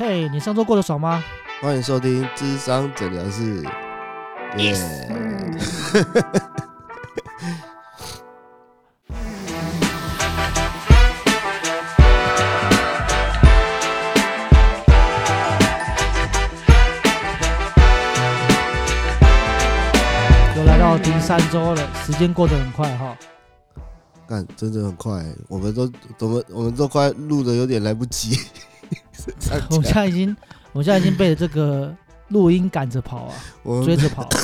嘿，你上周过得爽吗？欢迎收听智商诊疗室。耶、又来到第三周了，时间过得很快哈。干，真的很快，我们都我们我们都快录的有点来不及。上 我们现在已经，我们现在已经被这个录音赶着跑啊，我追着跑。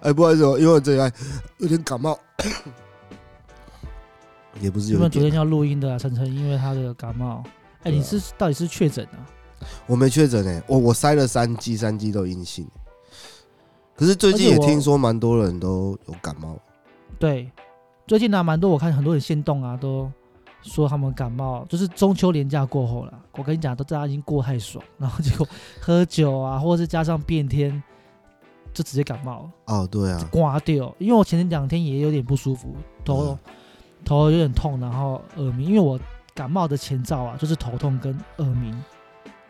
哎，不好意思哦，因为我这里有点感冒，也不是有点，原本昨天要录音的啊，晨晨因为他的感冒，哎，你是到底是确诊啊？我没确诊哎，我我塞了三剂，三剂都阴性。可是最近也听说蛮多人都有感冒，对，最近呢蛮多，我看很多人限动啊，都说他们感冒，就是中秋连假过后了。我跟你讲，都大家已经过太爽，然后结果喝酒啊，或者是加上变天，就直接感冒了。哦，对啊，刮掉，因为我前两天也有点不舒服，头、嗯头有点痛，然后耳鸣，因为我感冒的前兆啊，就是头痛跟耳鸣。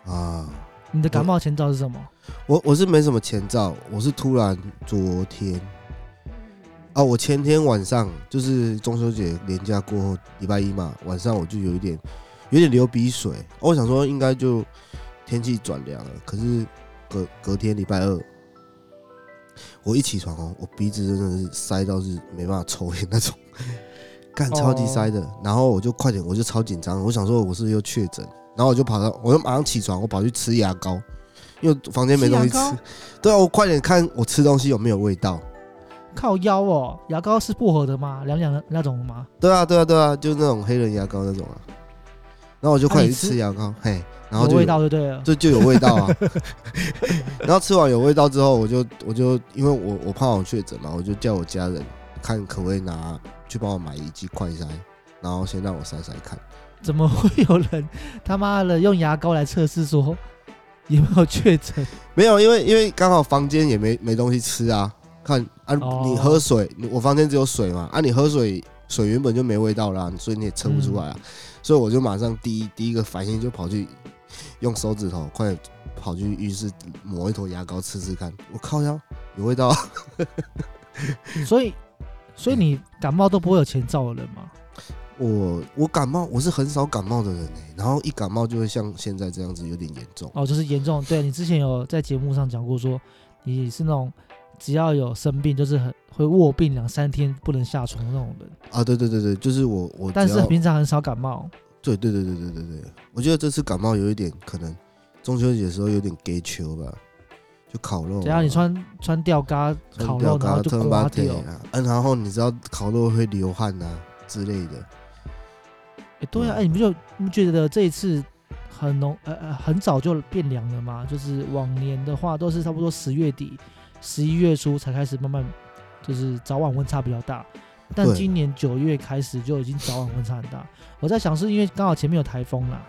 啊，你的感冒前兆是什么？我我是没什么前兆，我是突然昨天，啊，我前天晚上就是中秋节连假过后，礼拜一嘛，晚上我就有一点有点流鼻水，我想说应该就天气转凉了，可是隔隔天礼拜二，我一起床哦，我鼻子真的是塞到是没办法抽烟那种，干超级塞的，然后我就快点，我就超紧张，我想说我是又确诊，然后我就跑到，我就马上起床，我跑去吃牙膏，因为房间没东西吃。对啊，我快点看我吃东西有没有味道。靠腰哦，牙膏是薄荷的吗？凉凉的那种吗？对啊，对啊，对啊，就是那种黑人牙膏那种啊。然后我就快点去吃吃牙膏，嘿，然后就有味道就对了。就就有味道啊。然后吃完有味道之后，我就我就因为我我怕我确诊嘛，我就叫我家人看可不可以拿去帮我买一剂快筛，然后先让我筛筛看。怎么会有人他妈的用牙膏来测试说有没有确诊？没有，因为因为刚好房间也没没东西吃啊。看啊，哦你喝水，你我房间只有水嘛，啊，你喝水水原本就没味道啦，所以你也测不出来啊。所以我就马上第一第一个反应就跑去用手指头快点跑去浴室抹一坨牙膏吃吃看。我靠腰有味道啊，所以，所以你感冒都不会有前兆的人吗？我我感冒我是很少感冒的人哎、然后一感冒就会像现在这样子有点严重。哦，就是严重。对你之前有在节目上讲过说，你是那种只要有生病，就是很会卧病两三天不能下床那种人，啊，对对对对，就是我我但是平常很少感冒。对对对对对对对，我觉得这次感冒有一点可能中秋节的时候有点给球吧，就烤肉、啊。只要你穿穿吊嘎烤肉，然后就刮掉。啊，嗯，然后你知道烤肉会流汗啊之类的。哎，对啊，哎，你不就你不觉得这一次很浓呃呃很早就变凉了吗？就是往年的话都是差不多十月底、十一月初才开始慢慢就是早晚温差比较大，但今年九月开始就已经早晚温差很大。我在想是因为刚好前面有台风啦，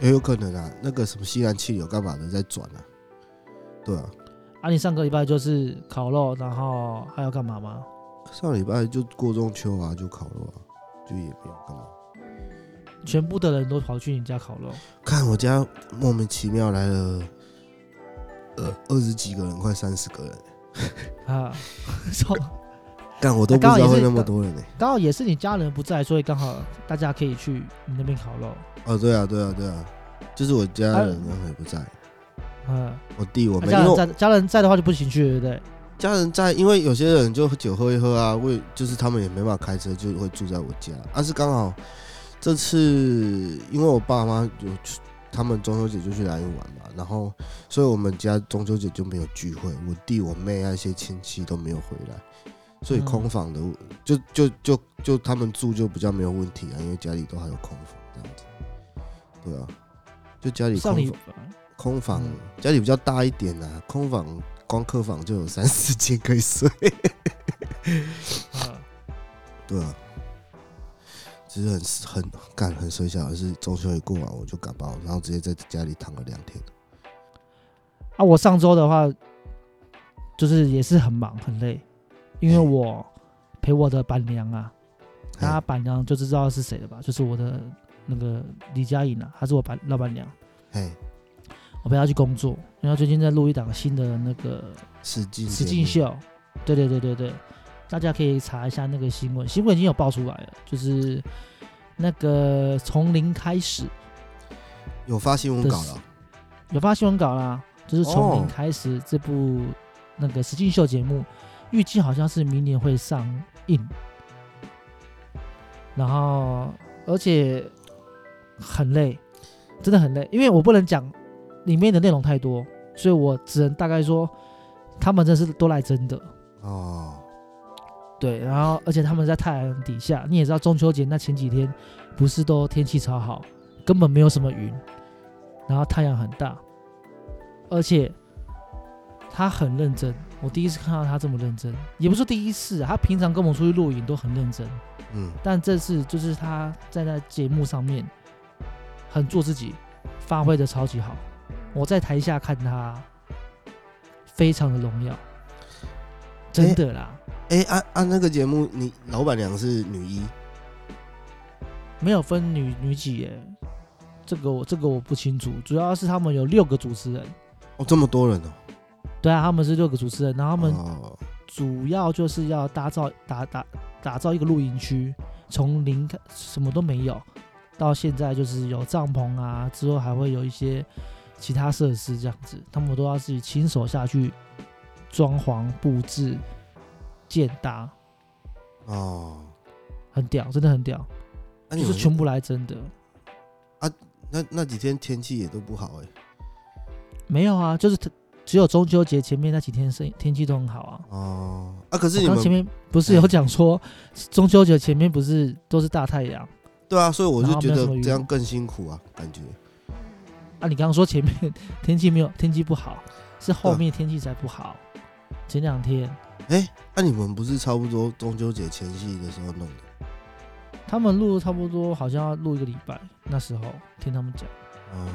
也有可能啊，那个什么西南气流干嘛的在转啊？对啊，啊，你上个礼拜就是烤肉，然后还要干嘛吗？上礼拜就过中秋啊，就烤肉啊，就也没有干嘛。全部的人都跑去你家烤肉，看我家莫名其妙来了，呃，二十几个人，快三十个人，啊，说。但我都不知道会那么多人呢、刚好也是你家人不在，所以刚好大家可以去你那边烤肉。哦，对啊，对啊，对啊，就是我家人刚好也不在，嗯，我弟我妹，那家家人在的话就不行去，对不对？家人在，因为有些人就酒喝一喝啊，为就是他们也没办法开车，就会住在我家。但、是刚好这次，因为我爸妈有去，他们中秋节就去兰屿玩嘛，然后所以我们家中秋节就没有聚会，我弟我妹那些亲戚都没有回来，所以嗯空房的、就就就就他们住就比较没有问题啊，因为家里都还有空房这样子。对啊，就家里空房空房嗯。家里比较大一点啊，空房光客房就有三四间可以睡。啊，对啊，只是很很干很水小的是中秋一过完我就感冒，然后直接在家里躺了两天。啊，我上周的话就是也是很忙很累，因为我陪我的板娘啊，大家嘿伴娘就知道是谁了吧？就是我的那个李佳颖啊，她是我板老板娘。嘿，我陪她去工作，因为他最近在录一档新的那个实境实节目，境秀，对对对对对，大家可以查一下那个新闻，新闻已经有爆出来了，就是那个从零开始有发新闻稿了。有发新闻稿啦，就是从零开始这部那个实境秀节目，预计好像是明年会上映，然后而且很累，真的很累，因为我不能讲里面的内容太多，所以我只能大概说他们真是都来真的。哦，对，然后而且他们在太阳底下，你也知道中秋节那前几天不是都天气超好，根本没有什么云，然后太阳很大，而且他很认真。我第一次看到他这么认真，也不是第一次、啊，他平常跟我们出去露营都很认真，嗯，但这次就是他在那节目上面很做自己，发挥的超级好。我在台下看他，非常的荣耀，真的啦。哎、按、按、那个节目，你老板娘是女一，没有分女女几耶，这个我这个我不清楚，主要是他们有六个主持人，哦，这么多人哦，对啊，他们是六个主持人，然后他们哦，主要就是要打造打打打造一个露营区，从零开什么都没有，到现在就是有帐篷啊，之后还会有一些其他设施这样子，他们都要自己亲手下去装潢布置、建搭，哦，很屌，真的很屌，那、就是全部来真的。啊。那那几天天气也都不好哎、没有啊，就是只有中秋节前面那几天是天气都很好啊。哦，啊，可是你刚前面不是有讲说，中秋节前面不是都是大太阳。对啊，所以我就觉得这样更辛苦啊，感觉。啊？你刚刚说前面天气没有天气不好，是后面天气才不好。前两天哎、那、你们不是差不多中秋节前夕的时候弄的？他们录差不多好像要录一个礼拜，那时候听他们讲，哦，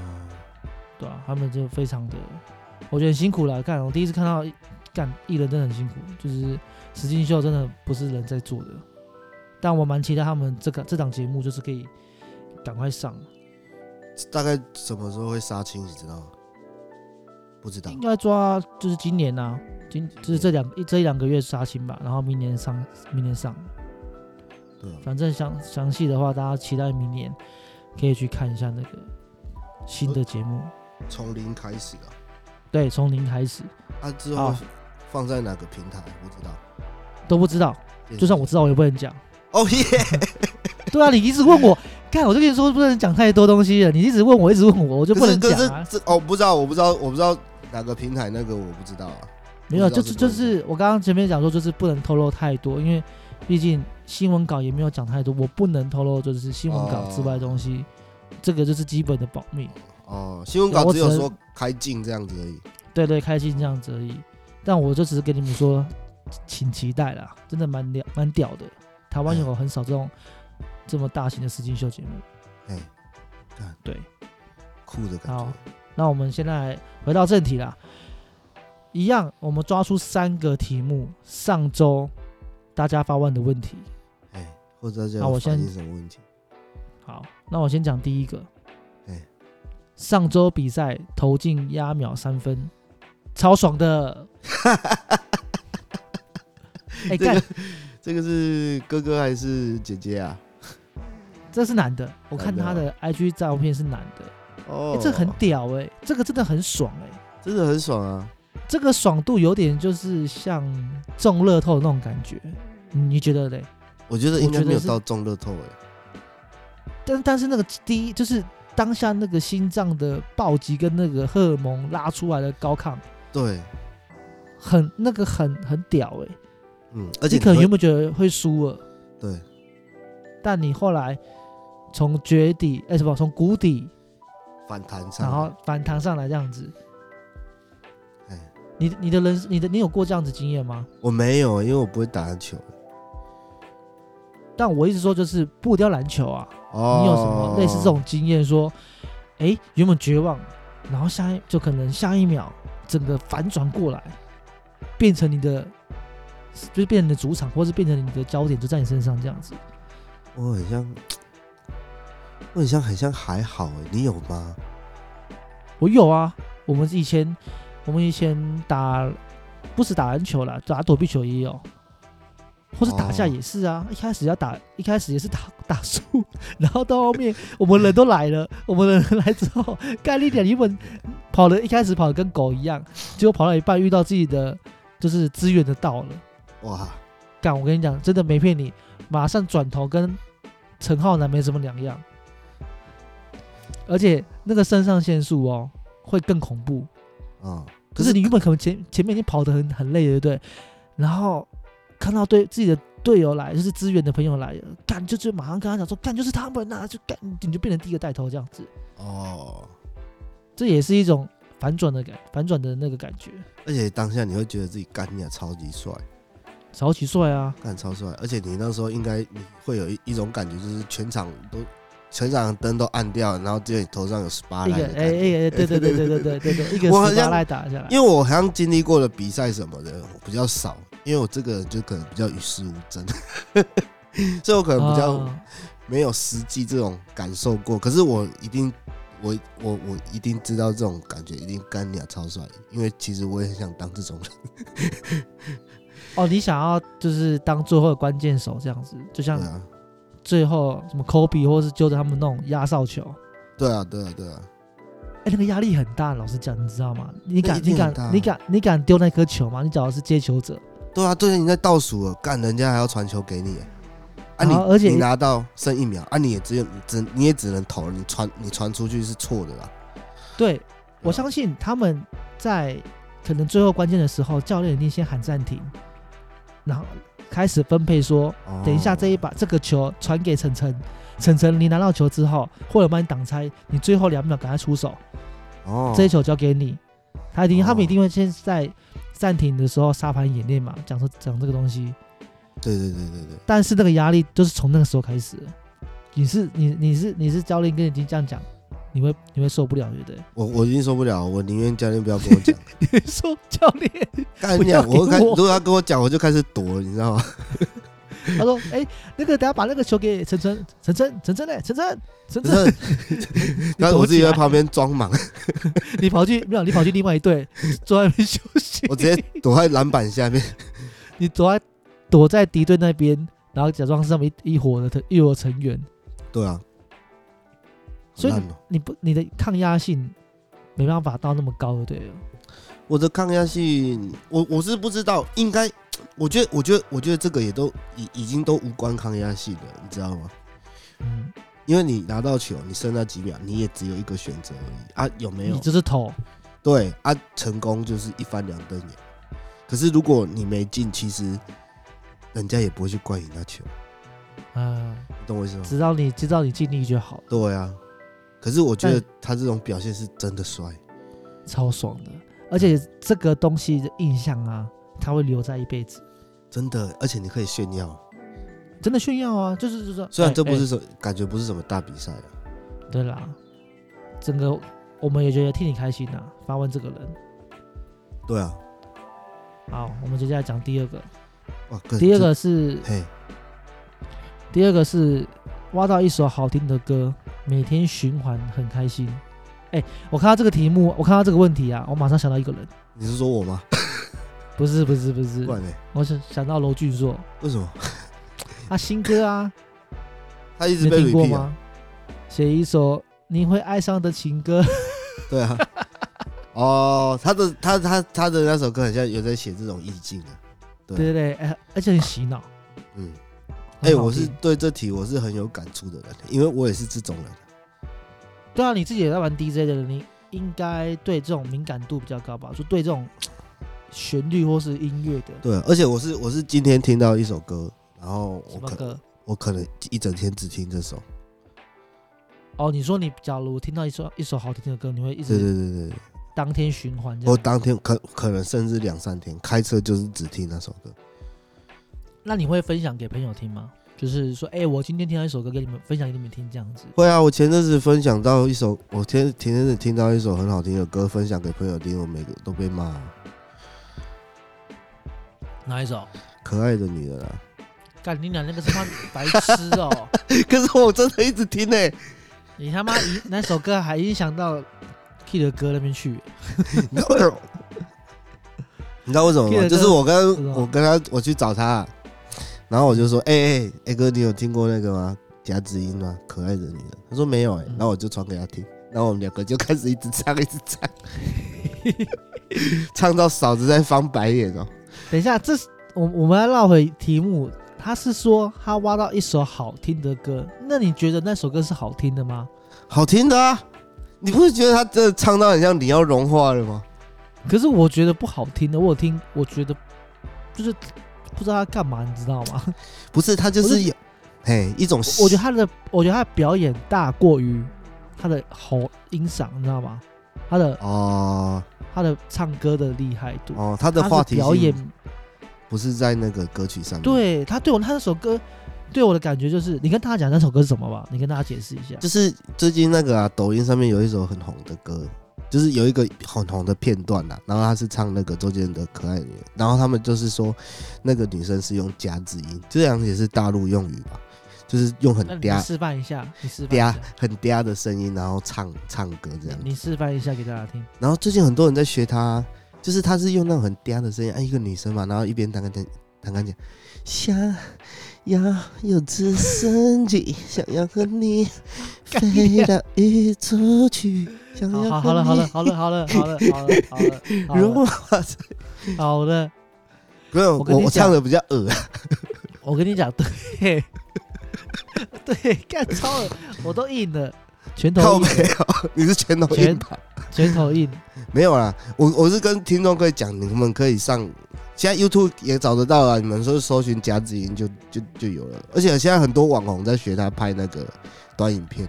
对啊，他们就非常的，我觉得很辛苦了。干，我第一次看到干艺人真的很辛苦，就是实境秀真的不是人在做的。但我蛮期待他们这个这档节目就是可以赶快上。大概什么时候会杀青？你知道吗？不知道应该抓就是今年呐、今就是这两一这一两个月杀青吧，然后明年上，明年上，对啊，反正详详细的话，大家期待明年可以去看一下那个新的节目。从零开始啊。对，从零开始啊，之后放在哪个平台？不知道。都不知道，就算我知道，我也不能讲。哦耶，对啊，你一直问我，看我就跟你说不能讲太多东西了，你一直问我，一直问我，我就不能讲啊。这哦，不知道，我不知道，我不知道哪个平台那个我不知道啊。没有，就是就是我刚刚前面讲说，就是不能透露太多，因为毕竟新闻稿也没有讲太多，我不能透露就是新闻稿之外的东西，这个就是基本的保密。哦，新闻稿我只有说开镜这样子而已。对对，开镜这样子而已。但我就只是跟你们说，请期待啦，真的蛮屌蛮屌的。台湾有很少这种这么大型的实境秀节目。哎，看对，酷的感好。那我们现在回到正题啦，一样，我们抓出三个题目，上周大家发问的问题。哎，或者那我先要反映什么问题？好，那我先讲第一个。哎上周比赛投进压秒三分，超爽的。哎、干这个，这个是哥哥还是姐姐啊？这是男的，我看他的 IG 照片是男的，哦哎、，这很屌哎、这个真的很爽哎、真的很爽啊！这个爽度有点就是像中乐透那种感觉，嗯。你觉得嘞？我觉得应该没有到中乐透哎。但但是那个第一就是当下那个心脏的暴击跟那个荷尔蒙拉出来的高亢，对，很那个很很屌哎、嗯，而且你可能会原本觉得会输了，对。但你后来从绝底哎、什么从谷底，反弹上然来，后反弹上来这样子，哎，你你的人你的你有过这样子经验吗？我没有，因为我不会打篮球。但我一直说就是不雕篮球啊，哦，你有什么类似这种经验？说，哎、原本绝望，然后下一就可能下一秒整个反转过来，变成你的，就是变成你的主场，或是变成你的焦点就在你身上这样子。我很像，我很像很像还好哎，你有吗？我有啊，我们以前我们以前打不是打篮球啦，打躲避球也有，或是打架哦也是啊。一开始要打，一开始也是打 打输，然后到后面我们人都来了，我们人来之后，干你点原本跑的，一开始跑的跟狗一样，结果跑到一半遇到自己的就是资源的到了，哇，干我跟你讲，真的没骗你，马上转头跟陈浩南没什么两样，而且那个肾上腺素哦会更恐怖。啊，可是你原本可能前前面已经跑得很很累了，对不对？然后看到对自己的队友来，就是支援的朋友来了，干就就马上跟他讲说，干就是他们呐、就干你就变成第一个带头这样子，哦，这也是一种反转的感，反转的那个感觉，而且当下你会觉得自己干你啊超级帅，超级帅啊！干超帅，而且你那时候应该你会有一一种感觉，就是全场都全场的灯都暗掉，然后只有你头上有 SPA 一个哎哎哎，对对对对对对对对，一个十八我好像赖打下来，因为我好像经历过的比赛什么的比较少，因为我这个人就可能比较与世无争，所以我可能比较啊没有实际这种感受过。可是我一定，我我我一定知道这种感觉，一定干你啊超帅，因为其实我也很想当这种人。哦，你想要就是当最后的关键手这样子，就像啊，最后什么科比或是揪着他们那种压哨球，对啊，对啊，对啊，哎、那个压力很大，老实讲，你知道吗？你敢你敢你敢你敢丢那颗球吗？你假如是接球者，对啊，对啊，你在倒数了，干人家还要传球给你，啊你而且你拿到剩一秒，啊你也只有你只你也只能投，你传你传出去是错的啦。对我相信他们在可能最后关键的时候，教练一定先喊暂停，然后开始分配说，哦等一下这一把这个球传给晨晨，晨晨你拿到球之后，或者帮你挡拆，你最后两秒赶快出手，哦，这一球交给你。他一定，哦他们一定会先在暂停的时候沙盘演练嘛，讲说讲这个东西。对对对对对，但是那个压力就是从那个时候开始。你是你你是你是教练跟你已经这样讲，你会你会受不了，对不对？我我已经受不了，我宁愿教练不要跟我讲。你会说教练，干不要你啊！我开，给我如果他跟我讲，我就开始躲，你知道吗？他说，哎、那个等下把那个球给晨晨，晨晨，陈晨晨，陈晨，是，然后 我自己在旁边装忙，你跑去没有？你跑去另外一队，坐在那边休息。我直接躲在篮板下面。你躲在躲在敌队那边，然后假装是他们一一伙的成一伙成员，对啊，所以你不你的抗压性没办法到那么高，对了。我的抗压性，我我是不知道，应该，我觉得，我觉得，我觉得这个也都已已经都无关抗压性了，你知道吗？嗯，因为你拿到球，你剩那几秒，你也只有一个选择而已啊，有没有你？就是投，对啊，成功就是一翻两瞪眼。可是如果你没进，其实人家也不会去怪你那球，嗯、你懂我意思吗？只要你知道你尽力就好，对啊，可是我觉得他这种表现是真的帅。超爽的。而且这个东西的印象啊，他会留在一辈子。真的，而且你可以炫耀。真的炫耀啊，就是就是，虽然这不是什、感觉不是什么大比赛啊，对啦，整个我们也觉得替你开心呐、发问这个人。对啊，好，我们接下来讲第二个，哇，第二个是嘿，第二个是挖到一首好听的歌，每天循环很开心。哎、我看到这个题目，我看到这个问题啊，我马上想到一个人，你是说我吗？不是不是不是不，然呢？我想想到娄俊硕，为什么他 新歌啊，他一直听过？吗？写一首你会爱上的情歌，对啊，哦，他的他他他的那首歌好像有在写这种意境啊。对对对而且很洗脑。嗯，哎、我是对这题我是很有感触的人，因为我也是这种人。对啊，你自己也在玩 DJ 的人，你应该对这种敏感度比较高吧？就对这种旋律或是音乐的对，而且我是我是今天听到一首歌，然后我可？我可能一整天只听这首。哦，你说你假如听到一首一首好听的歌，你会一对对直对对对，当天循环这样？我当天可可能甚至两三天开车就是只听那首歌。那你会分享给朋友听吗？就是说，哎、我今天听到一首歌，给你们分享给你们听，这样子。会啊，我前阵子分享到一首，我前前阵子听到一首很好听的歌，分享给朋友听，我每个都被骂。哪一首？可爱的女人啊，干你俩那个他妈白痴哦、可是我真的一直听呢、你他妈影那首歌还影响到 K 的歌那边去，你知道为什么？你知道为什么吗？就是我跟我跟他我去找他，然后我就说：“哎哎哎哥，你有听过那个吗？夹子音吗？可爱的女人。”他说没有哎、嗯然后我就传给他听，然后我们两个就开始一直唱一直唱，唱到嫂子在翻白眼哦。等一下，这是我我们要绕回题目，他是说他挖到一首好听的歌，那你觉得那首歌是好听的吗？好听的啊！你不是觉得他真的唱到很像你要融化了吗？可是我觉得不好听的，我有听，我觉得就是不知道他干嘛，你知道吗？不是，他就是是有，嘿，一种我觉得他的，我觉得他的表演大过于他的喉音嗓，你知道吗？他的哦他的唱歌的厉害度，哦，他的话题表演，不是在那个歌曲上面，，对他对我他那首歌对我的感觉就是，你跟大家讲那首歌是什么吧？你跟大家解释一下。就是最近那个啊，抖音上面有一首很红的歌，就是有一个很红的片段啦，然后他是唱那个周杰伦的《可爱女人》，然后他们就是说那个女生是用夹子音，这样也是大陆用语吧，就是用很嗲示范一下，你示范嗲，很嗲的声音，然后唱唱歌这样。你示范一下给大家听。然后最近很多人在学她，就是她是用那种很嗲的声音，啊，一个女生嘛，然后一边弹钢琴弹钢琴，想要有直升机，想要和你 飞到宇宙去，想好好要好了好了好了好了好了好了好了你好了。融化在。好的，不是，我我我唱的比较恶，我跟你讲，对 对，干超了，我都硬了，拳头硬靠没，有，你是拳头硬拳吧？拳头硬。没有啦，我我是跟听众可以讲，你们可以上，现在 YouTube 也找得到啊，你们说搜寻夹子音就就就有了，而且现在很多网红在学他拍那个短影片，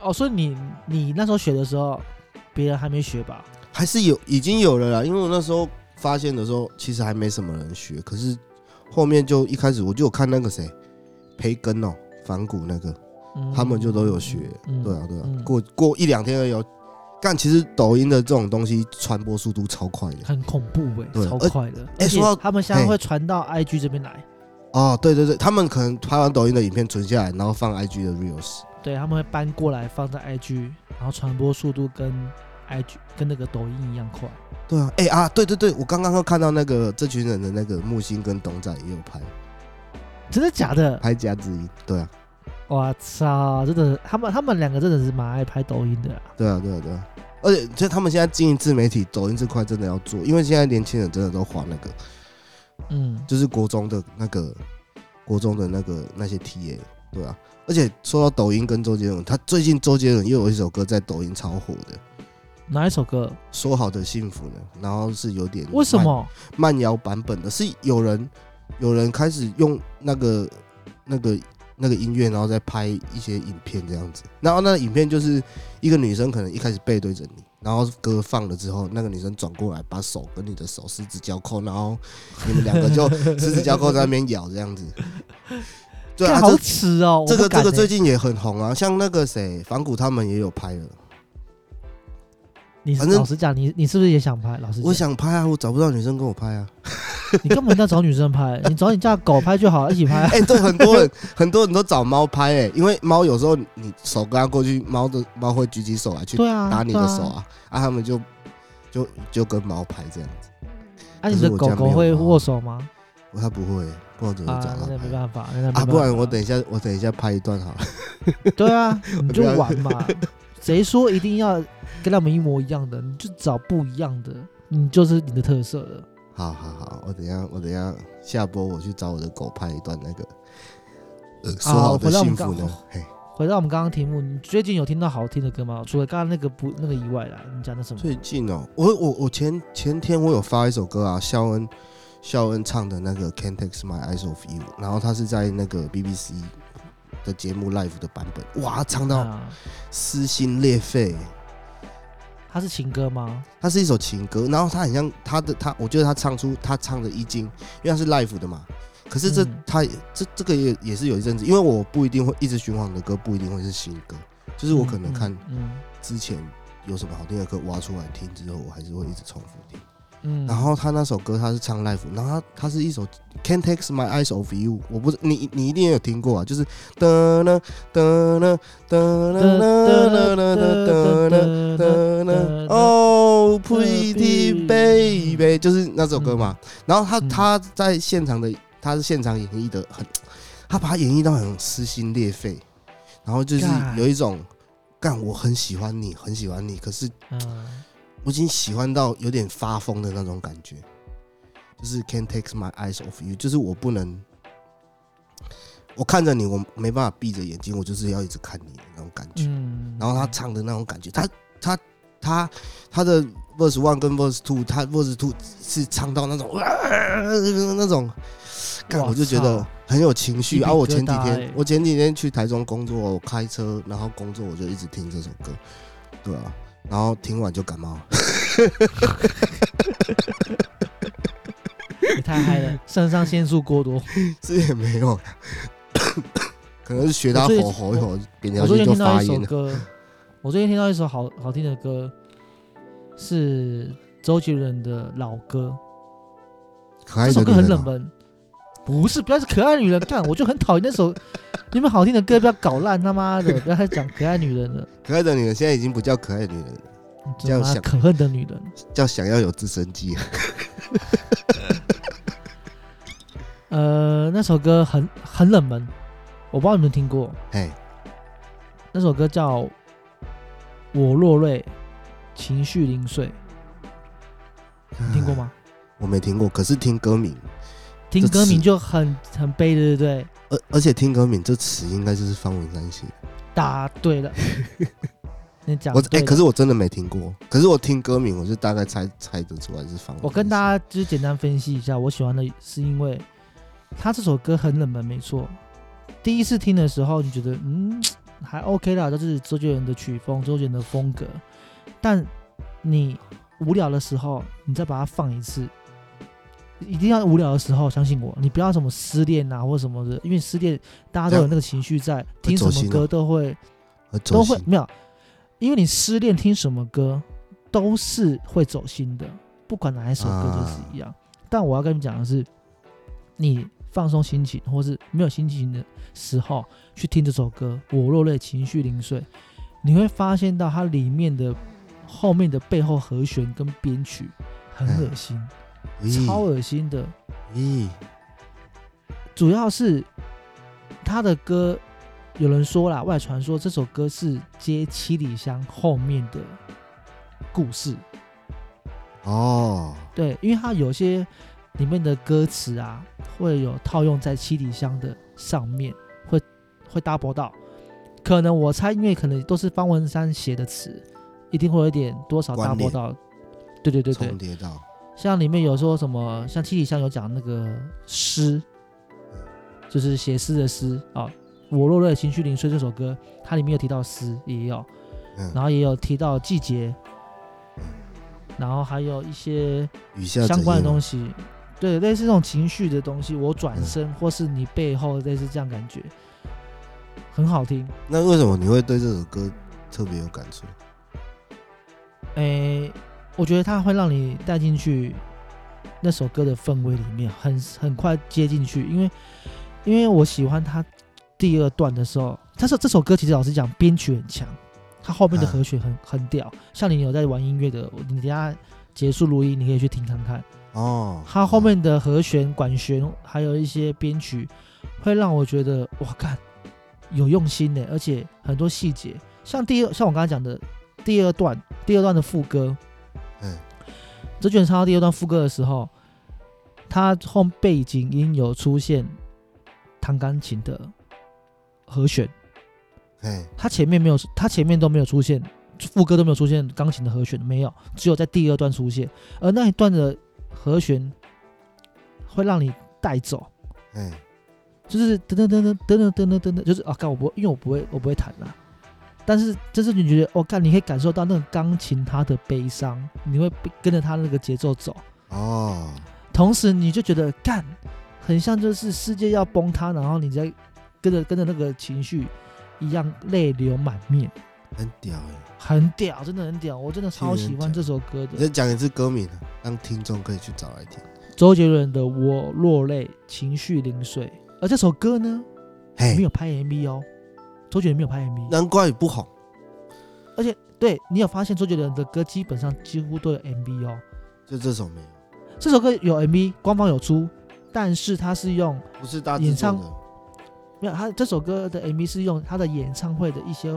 哦，所以你你那时候学的时候，别人还没学吧？还是有已经有了啦，因为我那时候发现的时候，其实还没什么人学，可是后面就一开始我就有看那个谁培根哦，反骨那个，嗯他们就都有学，嗯对啊对啊，嗯过过一两天而已哦。干，其实抖音的这种东西传播速度超快的很恐怖哎、超快的。而且哎说到他们现在嘿会传到 IG 这边来，哦，对对对，他们可能拍完抖音的影片存下来，然后放 IG 的 reels。对，他们会搬过来放在 IG，然后传播速度跟 IG 跟那个抖音一样快。对啊，哎、啊，对对对，我刚刚又看到那个这群人的那个木星跟董仔也有拍真的假的？拍夹子音，对啊，我操，真的，他们他们两个真的是蛮爱拍抖音的、啊。对啊，对啊，对啊。而且，就他们现在经营自媒体，抖音这块真的要做，因为现在年轻人真的都滑那个，嗯，就是国中的那个，国中的那个那些 TA，对啊。而且说到抖音跟周杰伦，他最近周杰伦又有一首歌在抖音超火的，哪一首歌？说好的幸福呢，然后是有点为什么？慢摇版本的，是有人有人开始用那个那个那个音乐，然后再拍一些影片这样子。然后那个影片就是一个女生可能一开始背对着你，然后歌放了之后，那个女生转过来把手跟你的手十指交扣，然后你们两个就十指交扣在那边咬这样子。对啊，好这耻哦！这个这个最近也很红啊，像那个谁反骨他们也有拍了。你反正老实讲，你你是不是也想拍？老实讲我，想拍啊，我找不到女生跟我拍啊。你根本要找女生拍，你找你家狗拍就好，一起拍啊。哎、对，很多人很多人都找猫拍哎、因为猫有时候你手跟它过去，猫的猫会举起手来去打你的手啊，啊，他们就就就跟猫拍这样子。啊，你的狗狗会握手吗？我它不会，不知道怎么啊找，它那没办法，啊，不然我等一下我等一下拍一段好了。对啊，你就玩嘛。谁说一定要跟他们一模一样的？你就找不一样的，你就是你的特色了。好好好，我等一下我等一下下播我去找我的狗拍一段那个呃说好的幸福呢，嘿，回到我们刚刚题目，你最近有听到好听的歌吗？除了刚刚那个不那个以外啦，你讲的什么？最近哦，我我我前前天我有发一首歌啊，肖恩肖恩唱的那个《Can't Take My Eyes Off You》，然后他是在那个 BBC 的节目 live 的版本，哇，唱到啊，撕心裂肺。它是情歌吗？它是一首情歌，然后他很像他的他，我觉得他唱出他唱的一经，因为他是 live 的嘛。可是这、嗯他这这个也也是有一阵子，因为我不一定会一直循环的歌，不一定会是新歌，就是我可能看之前有什么好听的歌挖出来听之后，我还是会一直重复听。嗯，然后他那首歌他是唱 live，然后他他是一首 Can't Take My Eyes Off You，我不是你你一定有听过啊，就是哒啦哒啦哒啦啦啦啦哒啦哒啦，Oh Pretty Baby，就是那首歌嘛。然后他嗯他在现场的他是现场演绎的很，他把它演绎到很撕心裂肺，然后就是有一种干我很喜欢你，很喜欢你，可是嗯，我已经喜欢到有点发疯的那种感觉，就是 can't take my eyes off you，就是我不能，我看着你，我没办法闭着眼睛，我就是要一直看你的那种感觉。嗯，然后他唱的那种感觉，他他他他的 verse one 跟 verse two，他 verse two 是唱到那种、那种，干我就觉得很有情绪。鸡皮然后我前几天我前几天去台中工作，我开车然后工作，我就一直听这首歌，对啊，然后听完就感冒了。也 太嗨了，肾上腺素过多。这也没有，可能是学他我最吼吼一吼，扁我最近条线就听到一首发炎了。歌，我最近听到一首好好听的歌，是周杰伦的老歌。可爱这首歌很冷门，不是，不要是可爱女人，看，我就很讨厌那首。你们好听的歌不要搞烂，他妈的，不要再讲可爱女人了，可爱的女人现在已经不叫可爱女人了，叫想可恨的女人。叫想要有直升机。呃，那首歌很很冷门，我不知道你们听过。哎，那首歌叫《我落泪，情绪零碎》，你听过吗？我没听过，可是听歌名，听歌名就很很悲的，对不对？而而且听歌名这词应该就是方文山写的。答对了，你讲我哎，可是我真的没听过，可是我听歌名，我就大概猜猜得出来是方文山。我跟大家就是简单分析一下，我喜欢的是因为他这首歌很冷门，没错。第一次听的时候，你觉得嗯还 OK 啦，这是周杰伦的曲风，周杰伦的风格。但你无聊的时候，你再把它放一次，一定要无聊的时候，相信我，你不要什么失恋啊或什么的，因为失恋大家都有那个情绪在，听什么歌都会都会没有，因为你失恋听什么歌都是会走心的，不管哪一首歌都是一样。但我要跟你讲的是，你放松心情或是没有心情的时候去听这首歌，我落泪，情绪零碎，你会发现到它里面的后面的背后和弦跟编曲很恶心，咦超恶心的。咦，主要是他的歌，有人说啦，外传说这首歌是接七里香后面的故事。哦，对，因为它有些里面的歌词啊，会有套用在七里香的上面，会会 double 到。可能我猜，因为可能都是方文山写的词，一定会有点多少关 double 到。对对对对重，叠到，像里面有说什么，像七里香有讲那个诗，就是写诗的诗啊。我落泪，情绪零碎这首歌，它里面有提到诗，也有，嗯，然后也有提到季节，然后还有一些相关的东西，对，类似这种情绪的东西，我转嗯身、或是你背后类似这样感觉，很好听。那为什么你会对这首歌特别有感触？诶，我觉得它会让你带进去那首歌的氛围里面，很很快接进去，因为因为我喜欢它第二段的时候，它是这首歌其实老实讲编曲很强，它后面的嗯和弦很很屌。像你有在玩音乐的，你等下结束录音，你可以去听看看。哦，它后面的和弦、管弦，还有一些编曲，会让我觉得哇，看有用心的，而且很多细节，像第二，像我刚才讲的第二段，第二段的副歌，嗯，周杰伦唱到第二段副歌的时候，它后背景音有出现弹钢琴的和弦，哎，他前面没有，它前面都没有出现，副歌都没有出现钢琴的和弦，没有，只有在第二段出现，而那一段的和弦会让你带走，哎，就是噔噔噔噔噔噔噔噔噔噔，就是啊，干我不会，因为我不会，我不会弹啦。但是就是你觉得，哦，看，你可以感受到那个钢琴它的悲伤，你会跟着它那个节奏走，哦，同时你就觉得干，很像就是世界要崩塌，然后你在跟着跟着那个情绪一样泪流满面，很屌哎。很屌，真的很屌，我真的超喜欢这首歌的。你再讲一次歌名啊，让听众可以去找来听。周杰伦的《我落泪，情绪零碎》，而这首歌呢，没，有拍 MV 哦，周杰伦没有拍 MV，难怪不红。而且对你有发现周杰伦的歌基本上几乎都有 MV 哦。就这首没有，这首歌有 MV，官方有出，但是他是用不是大制演唱的。没有他这首歌的 MV 是用他的演唱会的一些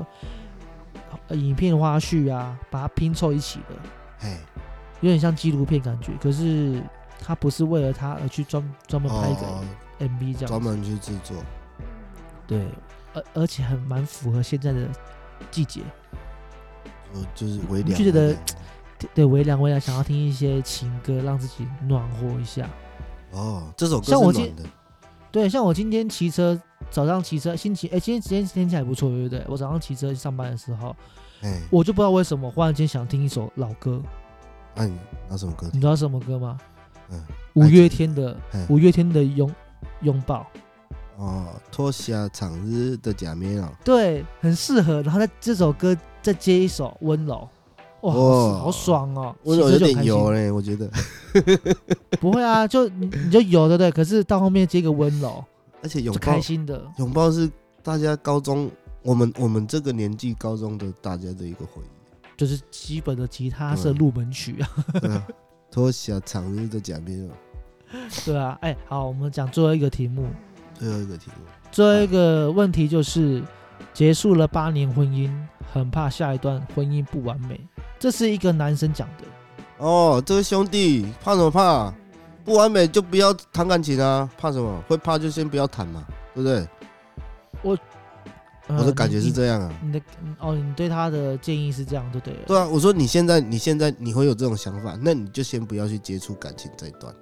呃影片花絮啊，把它拼凑一起的，嘿，有点像纪录片感觉。可是他不是为了他而去专专门拍一个哦，MV 这样子，专门去制作。对，而而且很蛮符合现在的季节。呃，就是微凉。就觉得对对，微凉微凉，想要听一些情歌，让自己暖和一下。哦，这首歌像我今是暖的。对，像我今天骑车，早上骑车，心情哎，今天今天天气还不错，对不对？我早上骑车去上班的时候，哎，我就不知道为什么忽然间想听一首老歌，那你拿什么歌？你知道什么歌吗？嗯，五月天的哎五月天的拥拥抱，哦，脱下长日的假面哦。对，很适合。然后在这首歌再接一首温柔，哇，好爽哦！温柔有点油嘞，我觉得。不会啊，就你你就有对不对？可是到后面接个温柔，而且拥抱开，心的。拥抱是大家高中，我们我们这个年纪高中的大家的一个回忆。就是基本的吉他社入门曲啊，脱下长日的假面哦。对啊，哎，好，我们讲最后一个题目，最后一个题目，最后一个问题就是，结束了八年婚姻，很怕下一段婚姻不完美，这是一个男生讲的，哦，这位兄弟怕什么怕？不完美就不要谈感情啊，怕什么？会怕就先不要谈嘛，对不对？呃我的感觉是这样啊。你你的嗯哦，你对他的建议是这样，对不对了？对啊，我说你现在你现在你会有这种想法，那你就先不要去接触感情这一段。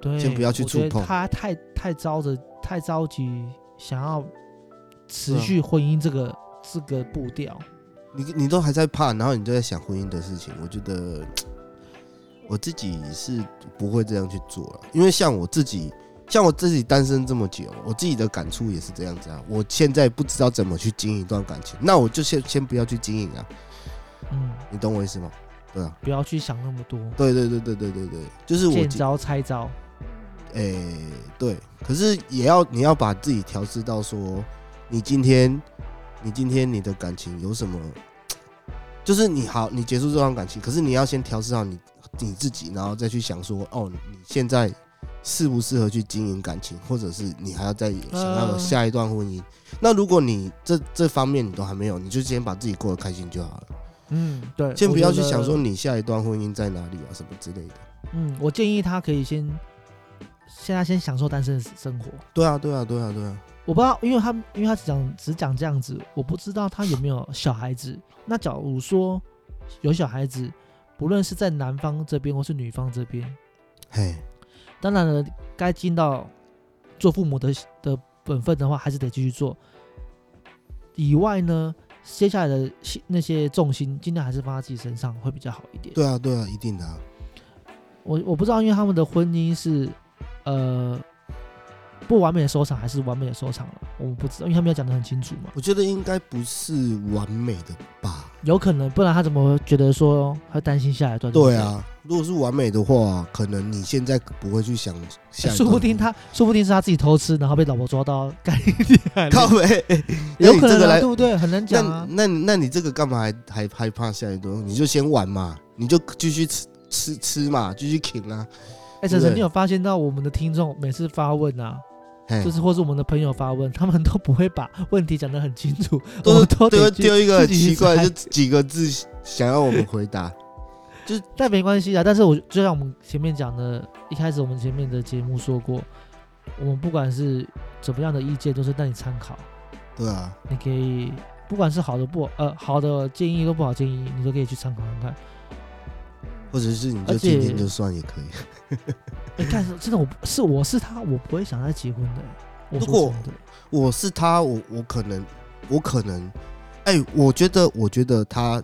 对，先不要去触碰他太太着着太着急，想要持续婚姻这个这个步调。你你都还在怕，然后你就在想婚姻的事情，我觉得我自己是不会这样去做了，因为像我自己，像我自己单身这么久，我自己的感触也是这样子啊。我现在不知道怎么去经营一段感情，那我就先先不要去经营啊，嗯，你懂我意思吗？对啊，不要去想那么多，对对对对对对对，就是我见招拆招。诶、对，可是也要你要把自己调试到说，你今天，你今天你的感情有什么，就是你好，你结束这段感情，可是你要先调试好你你自己，然后再去想说，哦，你现在适不适合去经营感情，或者是你还要再想要下一段婚姻。那如果你这这方面你都还没有，你就先把自己过得开心就好了，嗯，对，先不要去想说你下一段婚姻在哪里啊什么之类的。嗯，我建议他可以先，现在先享受单身的生活。对啊，对啊，对啊，对啊。我不知道，因为他因为他只讲只讲这样子，我不知道他有没有小孩子。那假如说有小孩子，不论是在男方这边或是女方这边，嘿，当然了，该尽到做父母的的本分的话，还是得继续做。以外呢，接下来的那些重心，尽量还是放在自己身上，会比较好一点。对啊，对啊，一定的、啊。我我不知道，因为他们的婚姻是呃不完美的收场还是完美的收场了，我们不知道，因为他没有讲的很清楚嘛。我觉得应该不是完美的吧？有可能，不然他怎么会觉得说会担心下一段？对，啊，如果是完美的话，可能你现在不会去想下一段。说不定他说不定是他自己偷吃，然后被老婆抓到，干厉害了靠背，有可能对，不对？很难讲啊。那那你这个干嘛还还害怕下一段？你就先玩嘛，你就继续吃吃吃嘛，继续啃啊。哎，晨晨，你有发现到我们的听众每次发问啊，就是或是我们的朋友发问，他们都不会把问题讲得很清楚，都 们都丢丢一个奇怪，就几个字想要我们回答。就但没关系啊。但是我就像我们前面讲的，一开始我们前面的节目说过，我们不管是怎么样的意见，都是带你参考。对啊，你可以不管是好的不呃好的建议都不好建议，你都可以去参考看看。或者是你就而且听听就算也可以。哎，但是真的我是我是他，我不会想再结婚的。如果，我是他，我我可能，我可能，哎、我觉得，我觉得他，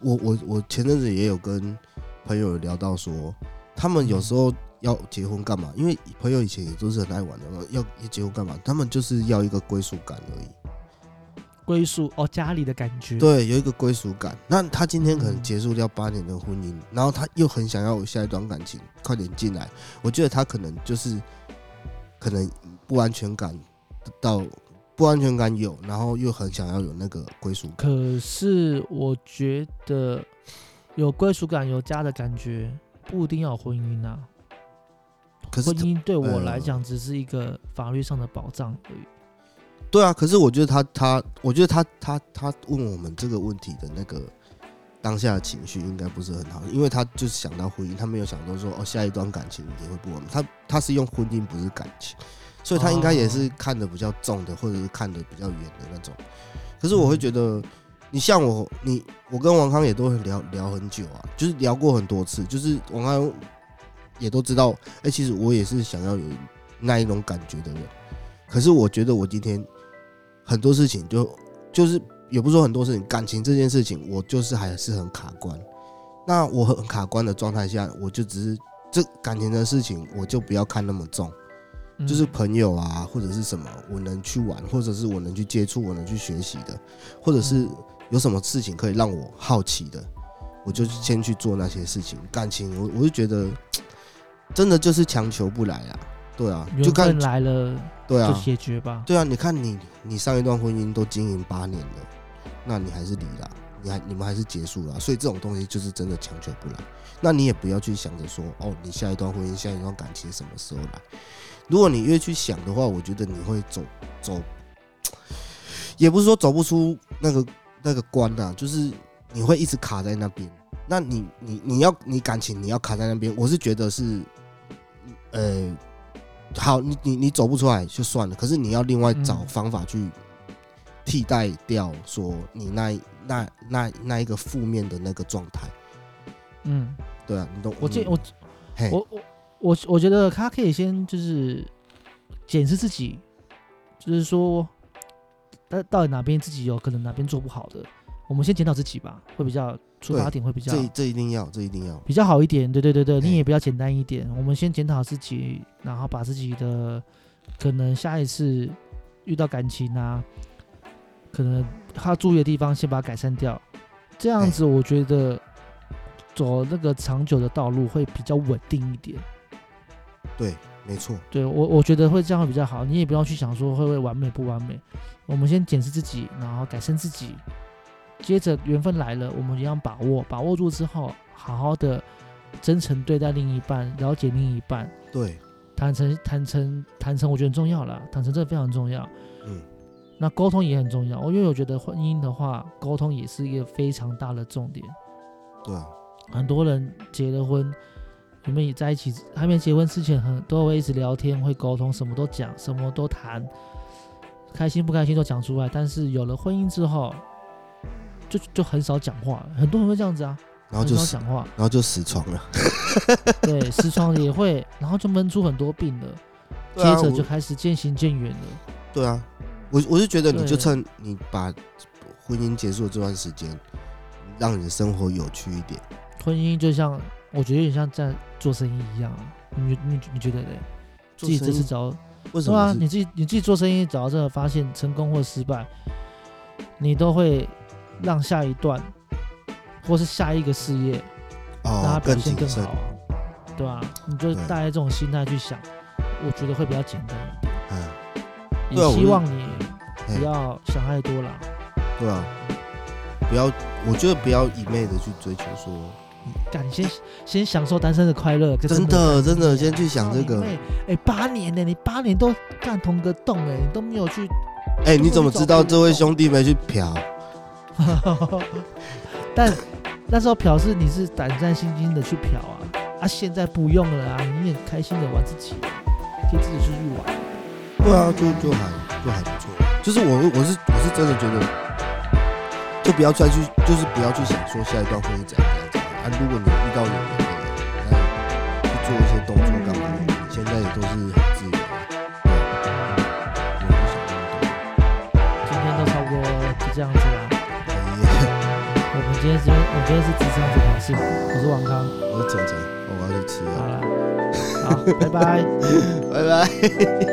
我我我前阵子也有跟朋友聊到说，他们有时候要结婚干嘛？因为朋友以前也都是很爱玩的嘛，要要结婚干嘛？他们就是要一个归属感而已。归属哦，家里的感觉。对，有一个归属感。那他今天可能嗯结束掉八年的婚姻，然后他又很想要有下一段感情，快点进来。我觉得他可能就是可能不安全感到不安全感有，然后又很想要有那个归属感。可是我觉得有归属感、有家的感觉，不一定要有婚姻啊。可是婚姻对我来呃讲只是一个法律上的保障而已。对啊，可是我觉得他他，我觉得他他他问我们这个问题的那个当下的情绪应该不是很好，因为他就是想到婚姻，他没有想到说哦下一段感情也会不稳。他他是用婚姻不是感情，所以他应该也是看的比较重的，或者是看的比较远的那种。可是我会觉得，你像我，你我跟王康也都很聊聊很久啊，就是聊过很多次，就是王康也都知道，哎、其实我也是想要有那一种感觉的人。可是我觉得我今天很多事情就就是也不是说很多事情，感情这件事情，我就是还是很卡关。那我很卡关的状态下，我就只是这感情的事情，我就不要看那么重。嗯就是朋友啊，或者是什么，我能去玩，或者是我能去接触，我能去学习的，或者是有什么事情可以让我好奇的，我就先去做那些事情。感情，我我就觉得 真的就是强求不来啊，对啊，就看来了就对啊，解决吧。对啊，你看你你上一段婚姻都经营八年了，那你还是离了，你还你们还是结束了，所以这种东西就是真的强求不来。那你也不要去想着说，哦，你下一段婚姻、下一段感情什么时候来？如果你越去想的话，我觉得你会走走，也不是说走不出那个那个关呐、就是你会一直卡在那边。那你你你要你感情你要卡在那边，我是觉得是，呃，好，你你你走不出来就算了，可是你要另外找嗯方法去替代掉说你那那那那一个负面的那个状态，嗯，对啊，你懂？嗯我建我我我我我觉得他可以先就是检视自己，就是说，到到底哪边自己有可能哪边做不好的，我们先检讨自己吧，会比较出发点会比较这这一定要，这一定要，比较好一点。对对对对，你也比较简单一点。我们先检讨自己，然后把自己的可能下一次遇到感情啊，可能他注意的地方先把它改善掉，这样子我觉得走那个长久的道路会比较稳定一点。对，没错，对我，我觉得会这样会比较好。你也不要去想说会不会完美不完美，我们先检视自己，然后改善自己。接着缘分来了，我们一样把握，把握住之后，好好的真诚对待另一半，了解另一半，对，坦诚、坦诚、坦诚，我觉得很重要了。坦诚这个非常重要。嗯，那沟通也很重要，因为我觉得婚姻的话，沟通也是一个非常大的重点。对啊，很多人结了婚，你们也在一起，还没结婚之前很都会一直聊天，会沟通，什么都讲，什么都谈，开心不开心都讲出来。但是有了婚姻之后，就就很少讲话，很多人会这样子啊，然后就，少讲话，然后就死床了，对，死床也会，然后就闷出很多病了，啊接着就开始渐行渐远了。对啊，我我是觉得你就趁你把婚姻结束的这段时间，让你的生活有趣一点。婚姻就像我觉得有点像在做生意一样啊，你你你觉得嘞？自己这次找为什么？你自己你自己做生意找到这个发现成功或失败，你都会让下一段或是下一个事业让它哦，表更谨慎现更好，啊，对吧、你就对。带着这种心态去想，我觉得会比较简单。一点。嗯，也希望你不要想太多啦，对啊，不要，我觉得不要一昧的去追求说，干先先享受单身的快乐，真的真的先去想这个，八年呢，你八年都干同个洞哎，你都没有去哎，你怎么知道这位兄弟没去嫖？但那时候嫖是你是胆战心惊的去嫖啊，啊现在不用了啊，你很开心的玩自己，可以自己出去玩。对啊，就就还就还不错。就是我我是我是真的觉得，就不要再去，就是不要去想说下一段婚姻怎样怎样啊。如果你遇到有，那去做一些动作干嘛？现在也都是今天这边，我今天是智商这条事，我是王康。我是仔仔，我要去吃好药，了，好，拜拜。拜拜。